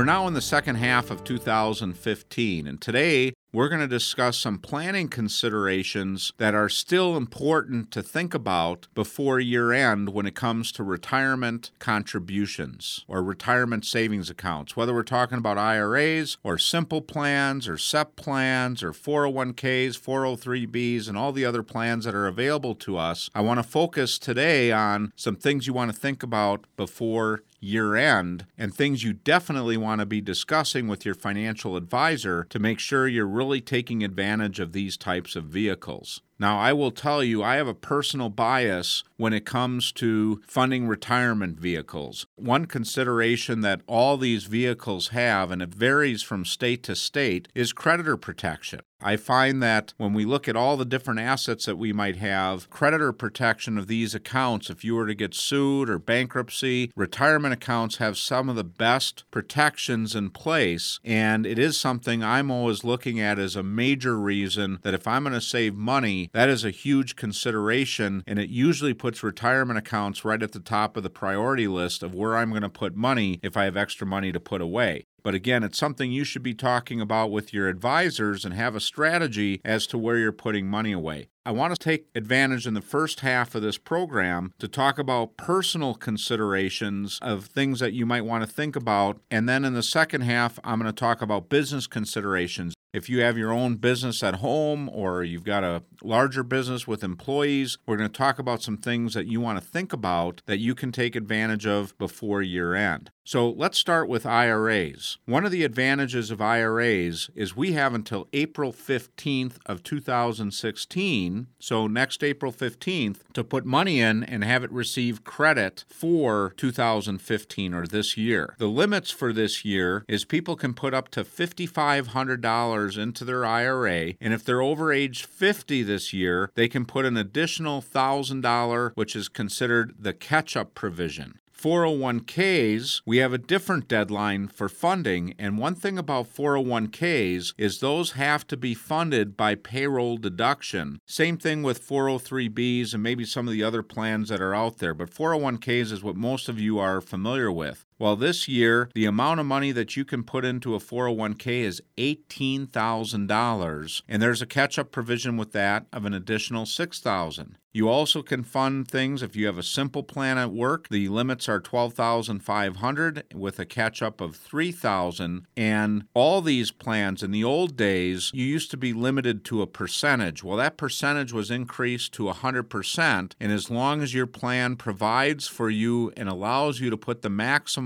We're now in the second half of 2015, and today we're going to discuss some planning considerations that are still important to think about before year end when it comes to retirement contributions or retirement savings accounts, whether we're talking about IRAs or simple plans or SEP plans or 401ks, 403bs, and all the other plans that are available to us. I want to focus today on some things you want to think about before year end and things you definitely want to be discussing with your financial advisor to make sure you're really taking advantage of these types of vehicles. Now, I will tell you, I have a personal bias when it comes to funding retirement vehicles. One consideration that all these vehicles have, and it varies from state to state, is creditor protection. I find that when we look at all the different assets that we might have, creditor protection of these accounts, if you were to get sued or bankruptcy, retirement accounts have some of the best protections in place. And it is something I'm always looking at as a major reason that if I'm going to save money, that is a huge consideration, and it usually puts retirement accounts right at the top of the priority list of where I'm going to put money if I have extra money to put away. But again, it's something you should be talking about with your advisors and have a strategy as to where you're putting money away. I want to take advantage in the first half of this program to talk about personal considerations of things that you might want to think about. And then in the second half, I'm going to talk about business considerations. If you have your own business at home or you've got a larger business with employees, we're going to talk about some things that you want to think about that you can take advantage of before year end. So let's start with IRAs. One of the advantages of IRAs is we have until April 15th of 2016, so next April 15th, to put money in and have it receive credit for 2015 or this year. The limits for this year is people can put up to $5,500 into their IRA, and if they're over age 50 this year, they can put an additional $1,000, which is considered the catch up provision. 401ks, we have a different deadline for funding. And one thing about 401ks is those have to be funded by payroll deduction. Same thing with 403bs and maybe some of the other plans that are out there. But 401ks is what most of you are familiar with. Well, this year, the amount of money that you can put into a 401k is $18,000, and there's a catch up provision with that of an additional $6,000. you also can fund things if you have a simple plan at work. The limits are 12,500 with a catch up of 3,000 and all these plans in the old days you used to be limited to a percentage. Well, that percentage was increased to 100% and as long as your plan provides for you and allows you to put the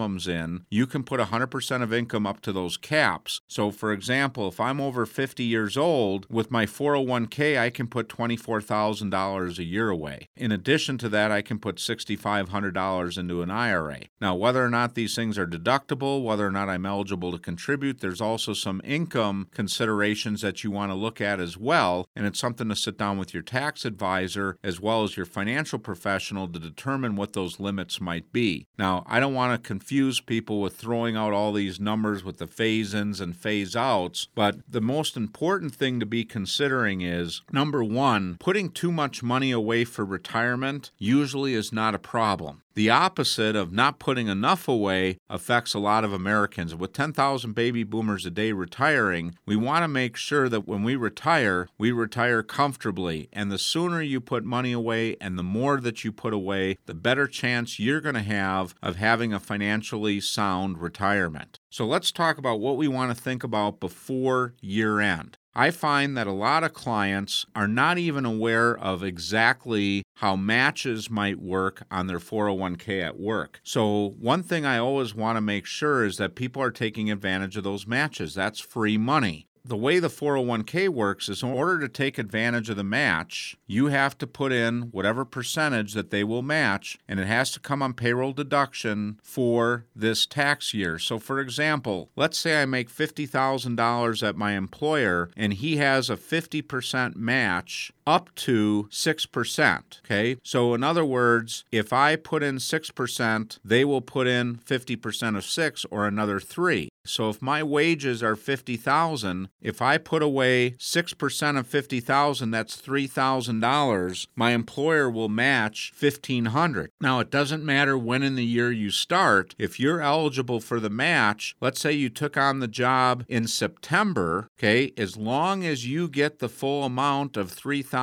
maximums in, you can put 100% of income up to those caps. So for example, if I'm over 50 years old with my 401k, I can put $24,000 a year away. In addition to that, I can put $6,500 into an IRA. Now, whether or not these things are deductible, whether or not I'm eligible to contribute, there's also some income considerations that you want to look at as well. And it's something to sit down with your tax advisor as well as your financial professional to determine what those limits might be. Now, I don't want to confuse people with throwing out all these numbers with the phase ins and phase outs, but the most important thing to be considering is number one, putting too much money away for retirement usually is not a problem. The opposite of not putting enough away affects a lot of Americans. With 10,000 baby boomers a day retiring, we want to make sure that when we retire, we retire comfortably. And the sooner you put money away and the more that you put away, the better chance you're going to have of having a financially sound retirement. So let's talk about what we want to think about before year end. I find that a lot of clients are not even aware of exactly how matches might work on their 401k at work. So, one thing I always want to make sure is that people are taking advantage of those matches. That's free money the way the 401k works is in order to take advantage of the match, you have to put in whatever percentage that they will match, and it has to come on payroll deduction for this tax year. So, for example, let's say I make $50,000 at my employer and he has a 50% match up to 6%. Okay. So, in other words, if I put in 6%, they will put in 50% of 6 or another 3. So if my wages are 50,000, if I put away 6% of 50,000, that's $3,000, my employer will match 1500. Now it doesn't matter when in the year you start, if you're eligible for the match, let's say you took on the job in September, okay, as long as you get the full amount of $3,000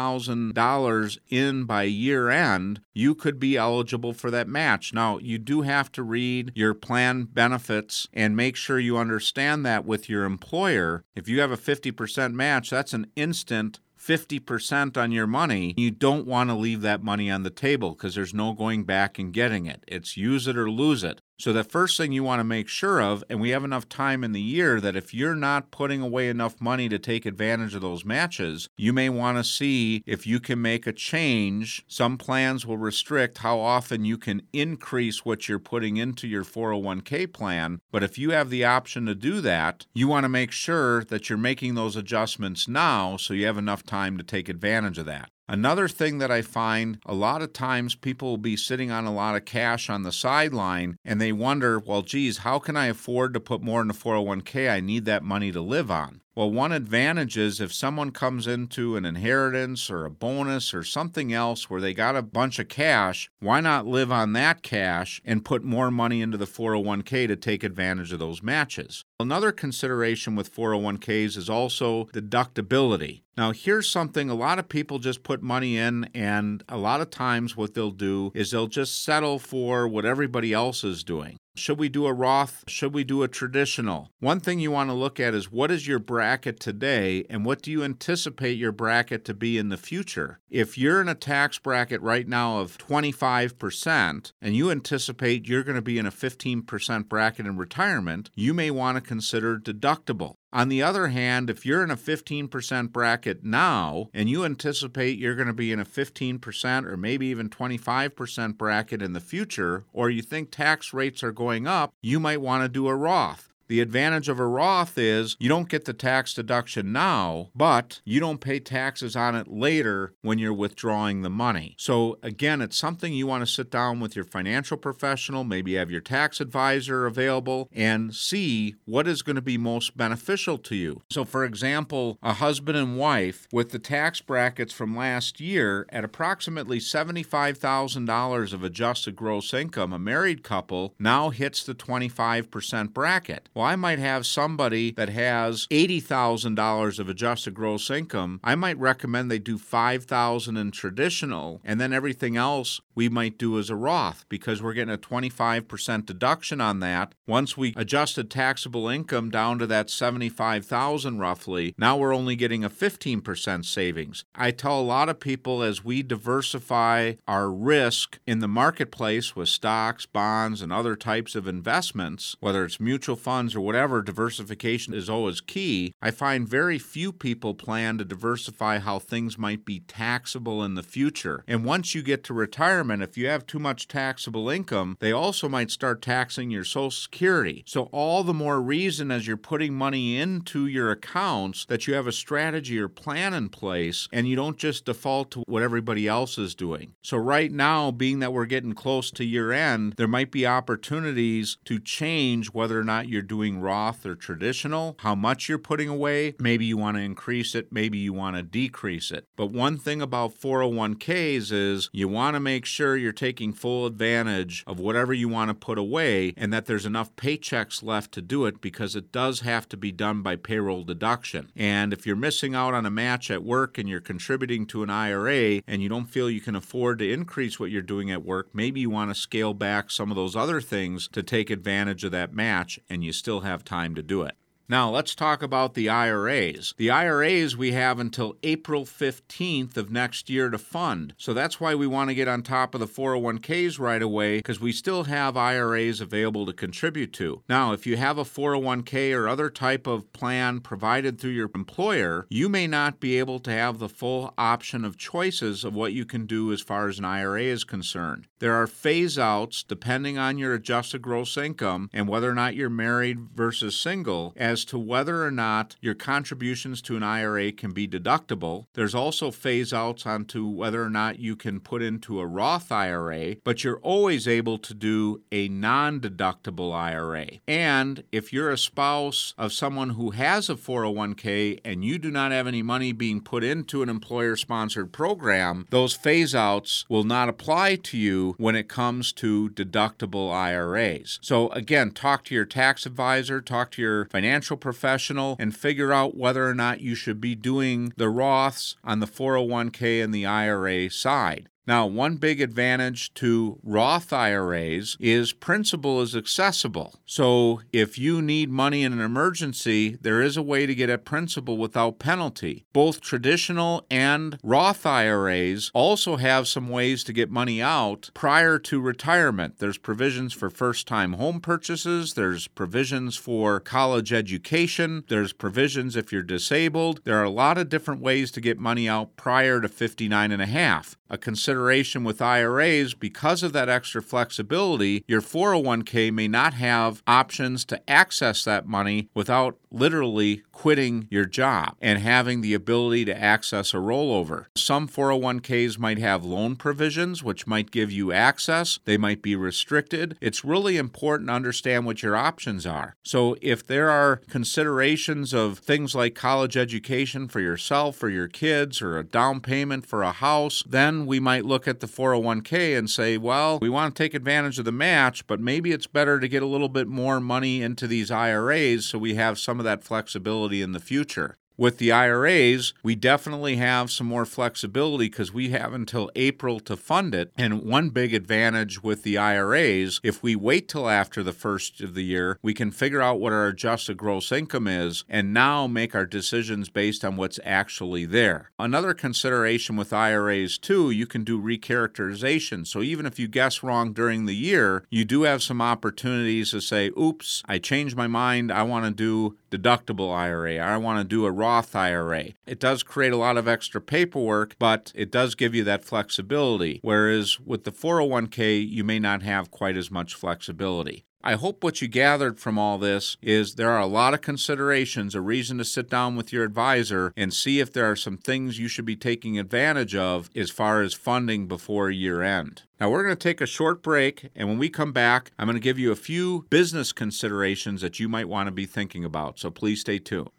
in by year end, you could be eligible for that match. Now, you do have to read your plan benefits and make sure you understand that with your employer. If you have a 50% match, that's an instant 50% on your money, you don't want to leave that money on the table because there's no going back and getting it. It's use it or lose it. So, the first thing you want to make sure of, and we have enough time in the year that if you're not putting away enough money to take advantage of those matches, you may want to see if you can make a change. Some plans will restrict how often you can increase what you're putting into your 401k plan. But if you have the option to do that, you want to make sure that you're making those adjustments now so you have enough time to take advantage of that. Another thing that I find a lot of times people will be sitting on a lot of cash on the sideline and they wonder, well, geez, how can I afford to put more in the 401k? I need that money to live on. Well, one advantage is if someone comes into an inheritance or a bonus or something else where they got a bunch of cash, why not live on that cash and put more money into the 401k to take advantage of those matches? Another consideration with 401ks is also deductibility. Now, here's something a lot of people just put money in, and a lot of times what they'll do is they'll just settle for what everybody else is doing. Should we do a Roth? Should we do a traditional? One thing you want to look at is what is your bracket today and what do you anticipate your bracket to be in the future? If you're in a tax bracket right now of 25% and you anticipate you're going to be in a 15% bracket in retirement, you may want to consider deductible. On the other hand, if you're in a 15% bracket now and you anticipate you're going to be in a 15% or maybe even 25% bracket in the future, or you think tax rates are going up, you might want to do a Roth. The advantage of a Roth is you don't get the tax deduction now, but you don't pay taxes on it later when you're withdrawing the money. So, again, it's something you want to sit down with your financial professional, maybe have your tax advisor available, and see what is going to be most beneficial to you. So, for example, a husband and wife with the tax brackets from last year at approximately $75,000 of adjusted gross income, a married couple now hits the 25% bracket. Well, I might have somebody that has $80,000 of adjusted gross income. I might recommend they do 5,000 in traditional and then everything else we might do as a Roth because we're getting a 25% deduction on that. Once we adjusted taxable income down to that 75,000 roughly, now we're only getting a 15% savings. I tell a lot of people as we diversify our risk in the marketplace with stocks, bonds and other types of investments, whether it's mutual funds or whatever, diversification is always key. I find very few people plan to diversify how things might be taxable in the future. And once you get to retirement, if you have too much taxable income, they also might start taxing your Social Security. So, all the more reason as you're putting money into your accounts that you have a strategy or plan in place and you don't just default to what everybody else is doing. So, right now, being that we're getting close to year end, there might be opportunities to change whether or not you're doing Roth or traditional, how much you're putting away. Maybe you want to increase it, maybe you want to decrease it. But one thing about 401ks is you want to make sure you're taking full advantage of whatever you want to put away and that there's enough paychecks left to do it because it does have to be done by payroll deduction. And if you're missing out on a match at work and you're contributing to an IRA and you don't feel you can afford to increase what you're doing at work, maybe you want to scale back some of those other things to take advantage of that match and you still have time to do it. Now, let's talk about the IRAs. The IRAs we have until April 15th of next year to fund. So that's why we want to get on top of the 401ks right away because we still have IRAs available to contribute to. Now, if you have a 401k or other type of plan provided through your employer, you may not be able to have the full option of choices of what you can do as far as an IRA is concerned. There are phase outs depending on your adjusted gross income and whether or not you're married versus single as as to whether or not your contributions to an IRA can be deductible. There's also phase outs onto whether or not you can put into a Roth IRA, but you're always able to do a non deductible IRA. And if you're a spouse of someone who has a 401k and you do not have any money being put into an employer sponsored program, those phase outs will not apply to you when it comes to deductible IRAs. So, again, talk to your tax advisor, talk to your financial professional, and figure out whether or not you should be doing the Roths on the 401k and the IRA side. Now, one big advantage to Roth IRAs is principal is accessible. So, if you need money in an emergency, there is a way to get a principal without penalty. Both traditional and Roth IRAs also have some ways to get money out prior to retirement. There's provisions for first time home purchases, there's provisions for college education, there's provisions if you're disabled. There are a lot of different ways to get money out prior to 59 and a half. A consideration with IRAs because of that extra flexibility, your 401k may not have options to access that money without literally quitting your job and having the ability to access a rollover. Some 401ks might have loan provisions, which might give you access. They might be restricted. It's really important to understand what your options are. So, if there are considerations of things like college education for yourself or your kids or a down payment for a house, then we might look at the 401k and say, well, we want to take advantage of the match, but maybe it's better to get a little bit more money into these IRAs so we have some of that flexibility in the future. With the IRAs, we definitely have some more flexibility because we have until April to fund it. And one big advantage with the IRAs, if we wait till after the first of the year, we can figure out what our adjusted gross income is and now make our decisions based on what's actually there. Another consideration with IRAs, too, you can do recharacterization. So even if you guess wrong during the year, you do have some opportunities to say, oops, I changed my mind. I want to do deductible IRA. I want to do a Roth IRA. It does create a lot of extra paperwork, but it does give you that flexibility. Whereas with the 401k, you may not have quite as much flexibility. I hope what you gathered from all this is there are a lot of considerations, a reason to sit down with your advisor and see if there are some things you should be taking advantage of as far as funding before year end. Now, we're going to take a short break, and when we come back, I'm going to give you a few business considerations that you might want to be thinking about. So please stay tuned.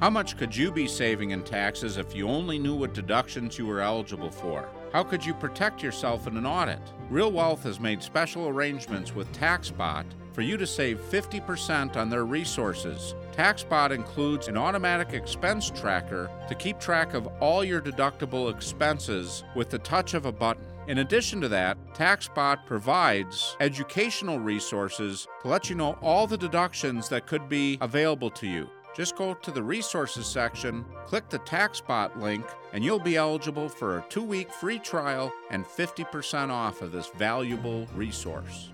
How much could you be saving in taxes if you only knew what deductions you were eligible for? How could you protect yourself in an audit? Real Wealth has made special arrangements with TaxBot for you to save 50% on their resources. TaxBot includes an automatic expense tracker to keep track of all your deductible expenses with the touch of a button. In addition to that, TaxBot provides educational resources to let you know all the deductions that could be available to you. Just go to the resources section, click the TaxBot link, and you'll be eligible for a two week free trial and 50% off of this valuable resource.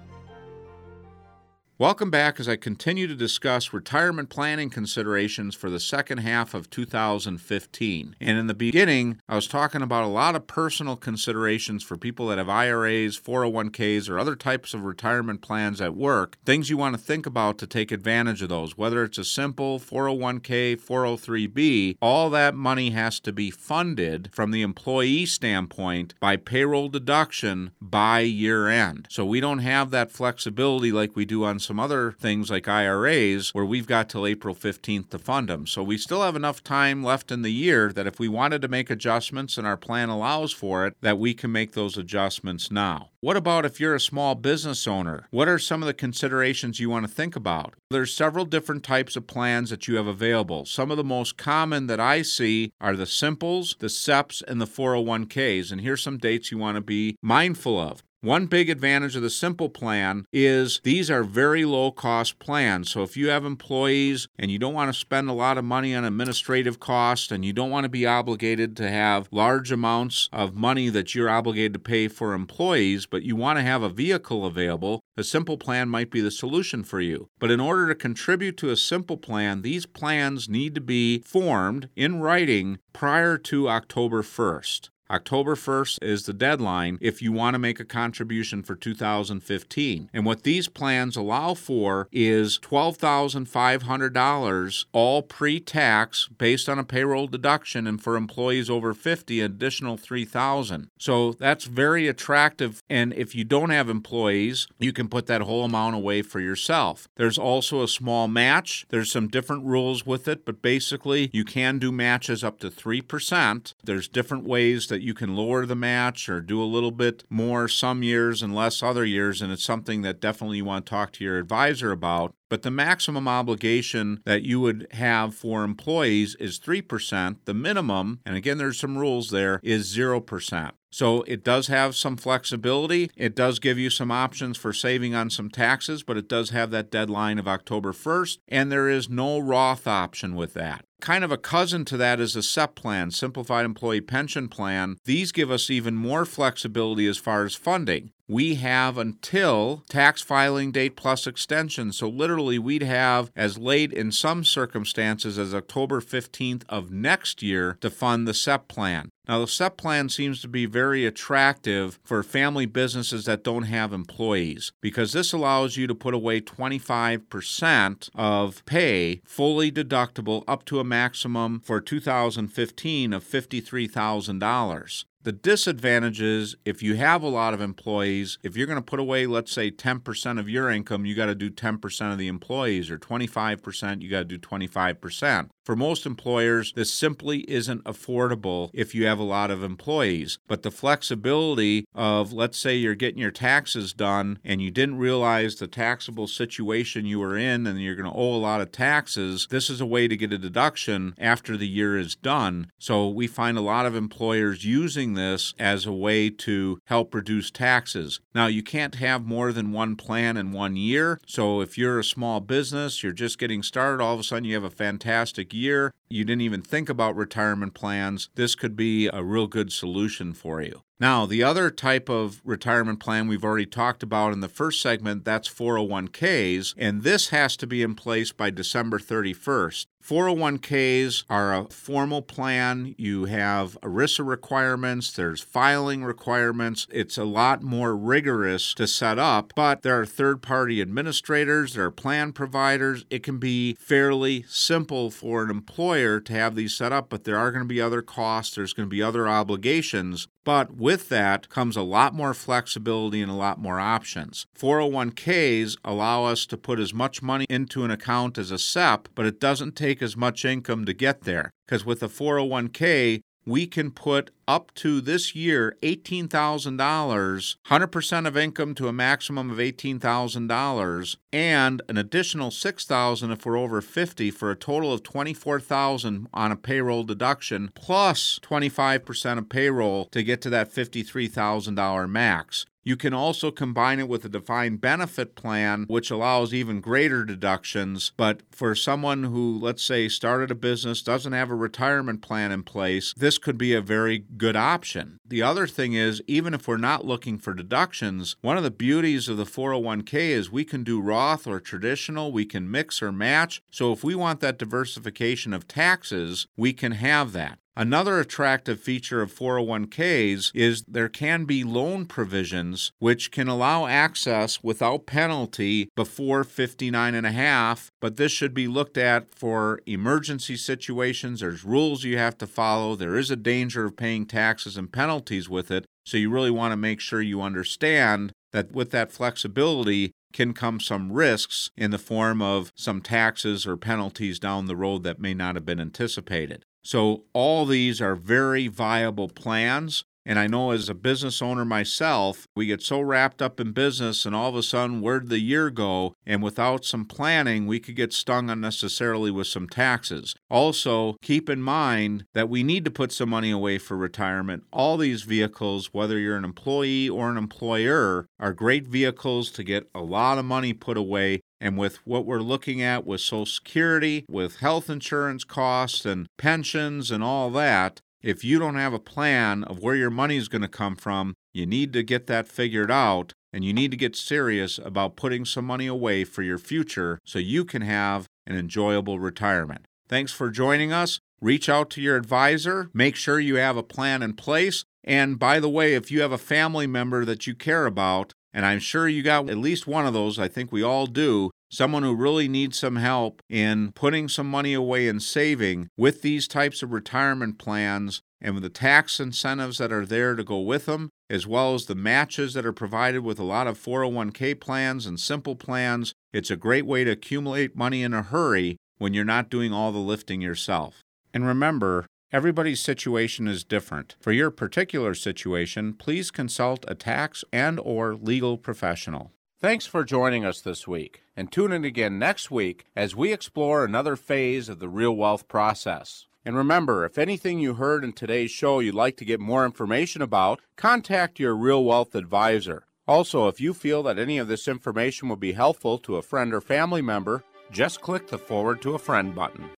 Welcome back as I continue to discuss retirement planning considerations for the second half of 2015. And in the beginning, I was talking about a lot of personal considerations for people that have IRAs, 401ks, or other types of retirement plans at work, things you want to think about to take advantage of those. Whether it's a simple 401k, 403b, all that money has to be funded from the employee standpoint by payroll deduction by year end. So we don't have that flexibility like we do on some other things like IRAs where we've got till April 15th to fund them. So we still have enough time left in the year that if we wanted to make adjustments and our plan allows for it, that we can make those adjustments now. What about if you're a small business owner? What are some of the considerations you want to think about? There's several different types of plans that you have available. Some of the most common that I see are the simples, the SEPs, and the 401ks. And here's some dates you want to be mindful of. One big advantage of the simple plan is these are very low cost plans. So if you have employees and you don't want to spend a lot of money on administrative costs and you don't want to be obligated to have large amounts of money that you're obligated to pay for employees, but you want to have a vehicle available, a simple plan might be the solution for you. But in order to contribute to a simple plan, these plans need to be formed in writing prior to October 1st. October 1st is the deadline if you want to make a contribution for 2015. And what these plans allow for is $12,500 all pre-tax based on a payroll deduction and for employees over 50 additional 3,000. So that's very attractive and if you don't have employees, you can put that whole amount away for yourself. There's also a small match. There's some different rules with it, but basically you can do matches up to 3%. There's different ways that that you can lower the match or do a little bit more some years and less other years. And it's something that definitely you want to talk to your advisor about. But the maximum obligation that you would have for employees is 3%. The minimum, and again, there's some rules there, is 0%. So it does have some flexibility. It does give you some options for saving on some taxes, but it does have that deadline of October 1st, and there is no Roth option with that. Kind of a cousin to that is a SEP plan, Simplified Employee Pension Plan. These give us even more flexibility as far as funding we have until tax filing date plus extension. So literally, we'd have as late in some circumstances as October 15th of next year to fund the SEP plan. Now, the SEP plan seems to be very attractive for family businesses that don't have employees because this allows you to put away 25% of pay fully deductible up to a maximum for 2015 of $53,000. The disadvantage is if you have a lot of employees, if you're going to put away, let's say, 10% of your income, you got to do 10% of the employees, or 25%, you got to do 25%. For most employers, this simply isn't affordable if you have a lot of employees. But the flexibility of, let's say, you're getting your taxes done and you didn't realize the taxable situation you were in and you're going to owe a lot of taxes, this is a way to get a deduction after the year is done. So we find a lot of employers using this as a way to help reduce taxes. Now, you can't have more than one plan in one year. So if you're a small business, you're just getting started, all of a sudden you have a fantastic year, you didn't even think about retirement plans, this could be a real good solution for you. Now, the other type of retirement plan we've already talked about in the first segment, that's 401ks, and this has to be in place by December 31st. 401ks are a formal plan. You have ERISA requirements, there's filing requirements. It's a lot more rigorous to set up, but there are third party administrators, there are plan providers. It can be fairly simple for an employer to have these set up, but there are going to be other costs, there's going to be other obligations. But with that comes a lot more flexibility and a lot more options. 401ks allow us to put as much money into an account as a SEP, but it doesn't take as much income to get there. Because with a 401k, we can put up to this year $18,000, 100% of income to a maximum of $18,000, and an additional $6,000 if we're over 50 for a total of $24,000 on a payroll deduction, plus 25% of payroll to get to that $53,000 max. You can also combine it with a defined benefit plan, which allows even greater deductions. But for someone who, let's say, started a business, doesn't have a retirement plan in place, this could be a very good option. The other thing is, even if we're not looking for deductions, one of the beauties of the 401k is we can do Roth or traditional, we can mix or match. So if we want that diversification of taxes, we can have that. Another attractive feature of 401ks is there can be loan provisions which can allow access without penalty before 59 and a half, but this should be looked at for emergency situations. There's rules you have to follow. There is a danger of paying taxes and penalties with it. So you really want to make sure you understand that with that flexibility, can come some risks in the form of some taxes or penalties down the road that may not have been anticipated. So, all these are very viable plans. And I know as a business owner myself, we get so wrapped up in business and all of a sudden, where'd the year go? And without some planning, we could get stung unnecessarily with some taxes. Also, keep in mind that we need to put some money away for retirement. All these vehicles, whether you're an employee or an employer, are great vehicles to get a lot of money put away and with what we're looking at with Social Security, with health insurance costs and pensions and all that, if you don't have a plan of where your money is going to come from, you need to get that figured out and you need to get serious about putting some money away for your future so you can have an enjoyable retirement. Thanks for joining us. Reach out to your advisor, make sure you have a plan in place, And by the way, if you have a family member that you care about, and I'm sure you got at least one of those, I think we all do, someone who really needs some help in putting some money away and saving with these types of retirement plans and with the tax incentives that are there to go with them, as well as the matches that are provided with a lot of 401k plans and simple plans, it's a great way to accumulate money in a hurry when you're not doing all the lifting yourself. And remember, everybody's situation is different. For your particular situation, please consult a tax and or legal professional. Thanks for joining us this week, and tune in again next week as we explore another phase of the real wealth process. And remember, if anything you heard in today's show you'd like to get more information about, contact your Real Wealth advisor. Also, if you feel that any of this information will be helpful to a friend or family member, just click the Forward to a Friend button.